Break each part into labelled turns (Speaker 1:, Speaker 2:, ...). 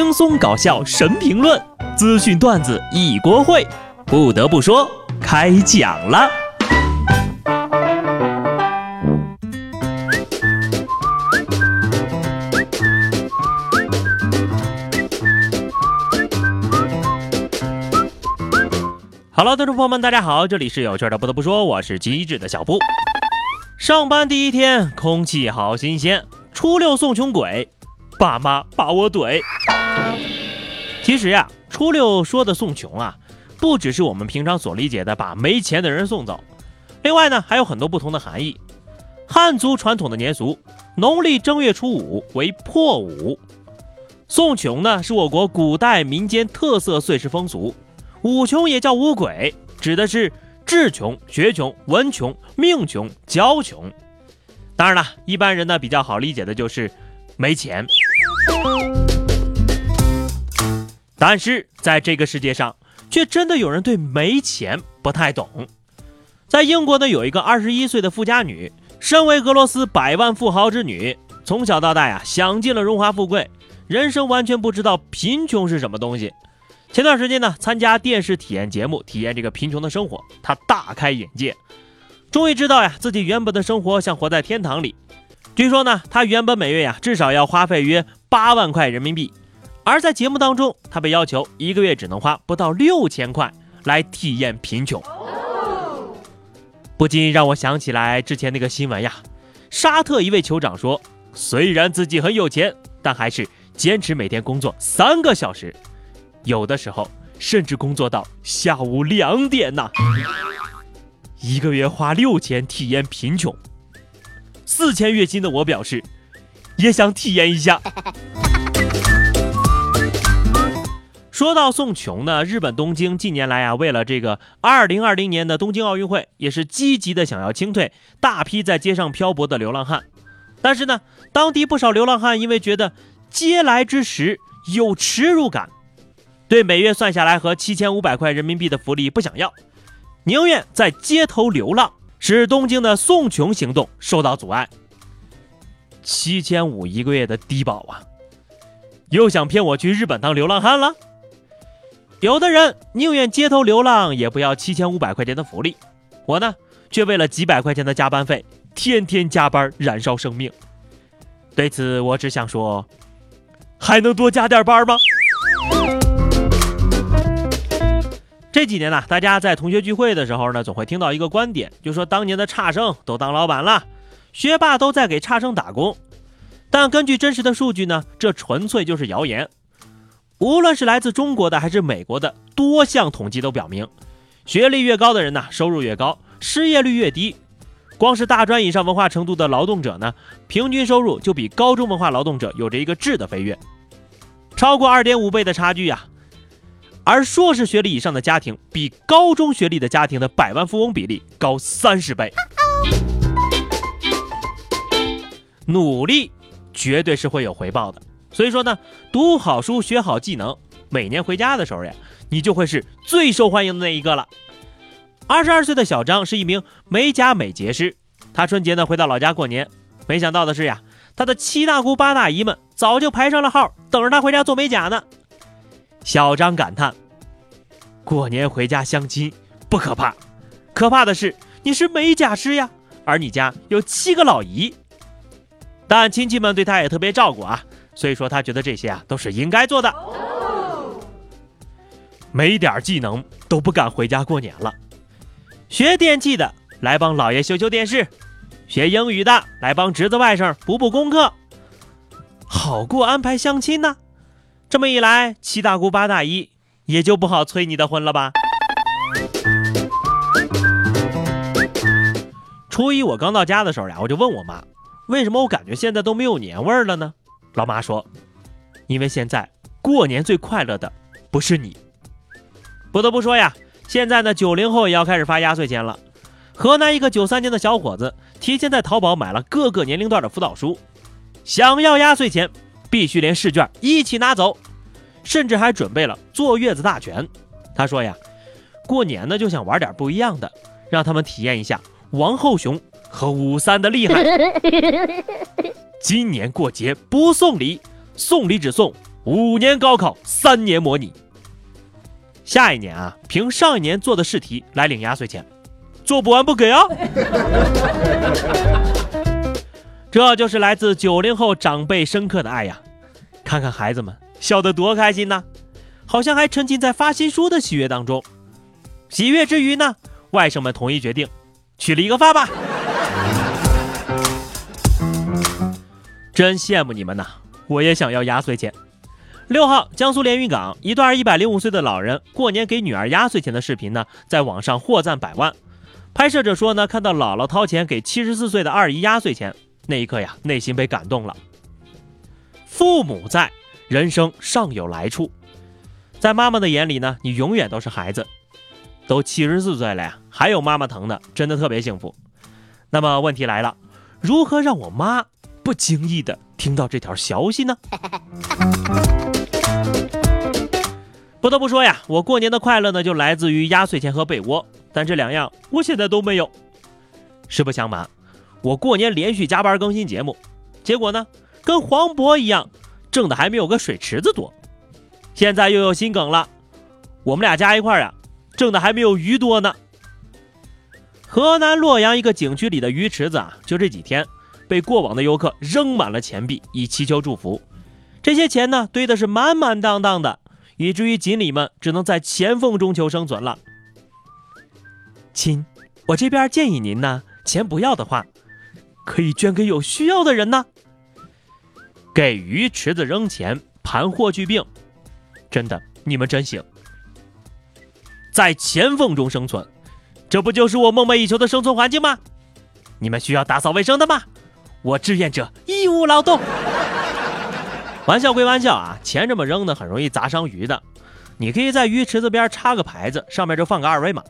Speaker 1: 轻松搞笑神评论，资讯段子一锅烩。不得不说，开讲了。Hello，听众朋友们，大家好，这里是有趣的。不得不说，我是机智的小布。上班第一天，空气好新鲜。初六送穷鬼，爸妈把我怼。其实呀，初六说的送穷啊，不只是我们平常所理解的把没钱的人送走，另外呢，还有很多不同的含义。汉族传统的年俗，农历正月初五为破五。送穷呢，是我国古代民间特色岁时风俗。五穷也叫五鬼，指的是智穷、学穷、文穷、命穷、交穷。当然了，一般人呢比较好理解的就是没钱。但是在这个世界上，却真的有人对没钱不太懂。在英国呢，有一个二十一岁的富家女，身为俄罗斯百万富豪之女，从小到大呀，享尽了荣华富贵，人生完全不知道贫穷是什么东西。前段时间呢，参加电视体验节目，体验这个贫穷的生活，她大开眼界，终于知道呀，自己原本的生活像活在天堂里。据说呢，她原本每月呀至少要花费约八万块人民币，而在节目当中，他被要求一个月只能花不到六千块来体验贫穷，不禁让我想起来之前那个新闻呀。沙特一位酋长说，虽然自己很有钱，但还是坚持每天工作三个小时。有的时候甚至工作到下午两点呢，一个月花六千体验贫穷，四千月薪的我表示，也想体验一下。说到送穷呢，日本东京近年来啊，为了这个二零二零年的东京奥运会，也是积极的想要清退大批在街上漂泊的流浪汉。但是呢，当地不少流浪汉因为觉得接来之时有耻辱感。对每月算下来和七千五百块人民币的福利不想要，宁愿在街头流浪，使东京的送穷行动受到阻碍。七千五一个月的低保啊，又想骗我去日本当流浪汉了？有的人宁愿街头流浪，也不要七千五百块钱的福利，我呢，却为了几百块钱的加班费，天天加班燃烧生命。对此，我只想说，还能多加点班吗？这几年呢，大家在同学聚会的时候呢，总会听到一个观点，就说当年的差生都当老板了，学霸都在给差生打工。但根据真实的数据呢，这纯粹就是谣言。无论是来自中国的还是美国的多项统计都表明，学历越高的人呢，收入越高，失业率越低。光是大专以上文化程度的劳动者呢，平均收入就比高中文化劳动者有着一个质的飞跃，超过二点五倍的差距呀。而硕士学历以上的家庭，比高中学历的家庭的百万富翁比例高三十倍。努力绝对是会有回报的，所以说呢，读好书，学好技能，每年回家的时候呀，你就会是最受欢迎的那一个了。二十二岁的小张是一名美甲美睫师，他春节呢回到老家过年，没想到的是呀，他的七大姑八大姨们早就排上了号，等着他回家做美甲呢。小张感叹：“过年回家相亲不可怕，可怕的是你是美甲师呀，而你家有七个老姨。但亲戚们对他也特别照顾啊，所以说他觉得这些啊都是应该做的。没点技能都不敢回家过年了。学电器的来帮老爷修修电视，学英语的来帮侄子外甥补补功课，好过安排相亲呢。”这么一来，七大姑八大姨也就不好催你的婚了吧？初一我刚到家的时候呀，我就问我妈，为什么我感觉现在都没有年味儿了呢？老妈说，因为现在过年最快乐的不是你。不得不说呀，现在呢，九零后也要开始发压岁钱了。河南一个九三年的小伙子提前在淘宝买了各个年龄段的辅导书，想要压岁钱。必须连试卷一起拿走，甚至还准备了坐月子大全。他说呀，过年呢就想玩点不一样的，让他们体验一下王后雄和五三的厉害。今年过节不送礼，送礼只送五年高考，三年模拟。下一年啊，凭上一年做的试题来领压岁钱，做不完不给啊！这就是来自九零后长辈深刻的爱呀！看看孩子们笑得多开心呐，好像还沉浸在发新书的喜悦当中。喜悦之余呢，外甥们统一决定，取了一个发吧。真羡慕你们呐，我也想要压岁钱。六号，江苏连云港一段一百零五岁的老人过年给女儿压岁钱的视频呢，在网上获赞百万。拍摄者说呢，看到姥姥掏钱给七十四岁的二姨压岁钱，那一刻呀，内心被感动了。父母在，人生尚有来处。在妈妈的眼里呢，你永远都是孩子。都七十四岁了呀，还有妈妈疼的，真的特别幸福。那么问题来了，如何让我妈不经意的听到这条消息呢？不得不说呀，我过年的快乐呢，就来自于压岁钱和被窝，但这两样我现在都没有。实不相瞒，我过年连续加班更新节目，结果呢，跟黄渤一样，挣的还没有个水池子多。现在又有新梗了，我们俩加一块呀，挣的还没有鱼多呢。河南洛阳一个景区里的鱼池子啊，就这几天被过往的游客扔满了钱币，以祈求祝福。这些钱呢，堆的是满满当当的。以至于锦鲤们只能在钱缝中求生存了。亲，我这边建议您呢，钱不要的话，可以捐给有需要的人呢。给鱼池子扔钱，盘霍去病，真的，你们真行。在钱缝中生存，这不就是我梦寐以求的生存环境吗？你们需要打扫卫生的吗？我志愿者义务劳动。玩笑归玩笑啊，钱这么扔呢，很容易砸伤鱼的。你可以在鱼池子边插个牌子，上面就放个二维码。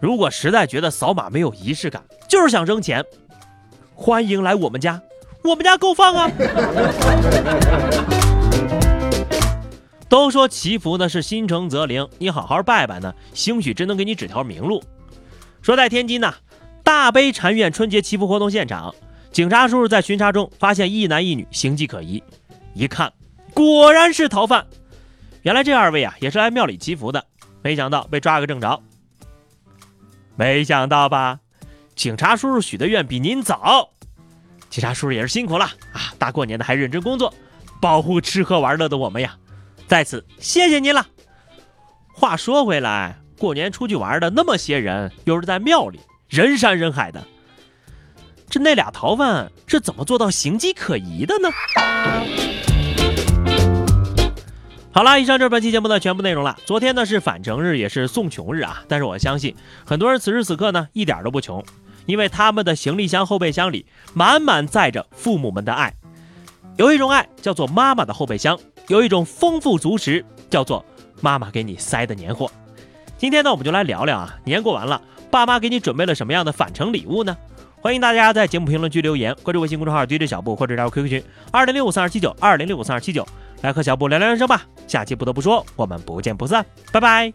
Speaker 1: 如果实在觉得扫码没有仪式感，就是想扔钱，欢迎来我们家，我们家够放啊。都说祈福呢是心诚则灵，你好好拜拜呢，兴许真能给你指条明路。说在天津呢，大悲禅院春节祈福活动现场，警察叔叔在巡查中发现一男一女形迹可疑。一看，果然是逃犯。原来这二位啊，也是来庙里祈福的，没想到被抓个正着。没想到吧？警察叔叔许的愿比您早。警察叔叔也是辛苦了啊！大过年的还认真工作，保护吃喝玩乐的我们呀，在此谢谢您了。话说回来，过年出去玩的那么些人，又是在庙里，人山人海的，这那俩逃犯是怎么做到形迹可疑的呢？好了，以上就是本期节目的全部内容了。昨天呢是返程日，也是送穷日啊。但是我相信很多人此时此刻呢一点都不穷，因为他们的行李箱后备箱里满满载着父母们的爱。有一种爱叫做妈妈的后备箱，有一种丰富足食叫做妈妈给你塞的年货。今天呢我们就来聊聊啊，年过完了，爸妈给你准备了什么样的返程礼物呢？欢迎大家在节目评论区留言，关注微信公众号 DJ 小布或者加入 QQ 群二零六五三二七九二零六五三二七九。来和小布聊聊人生吧，下期不得不说，我们不见不散，拜拜。